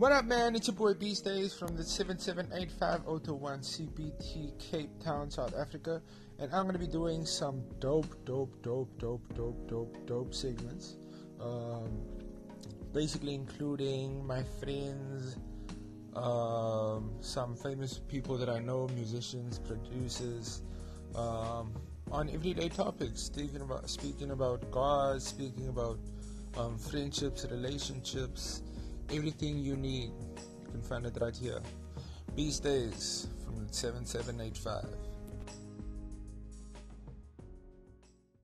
What up, man? It's your boy Beast Days from the 7785 Auto 1 Cape Town, South Africa, and I'm gonna be doing some dope, dope, dope, dope, dope, dope, dope segments. Um, basically, including my friends, um, some famous people that I know, musicians, producers, um, on everyday topics, speaking about speaking about God, speaking about um, friendships, relationships everything you need. You can find it right here. Beast Days from 7785.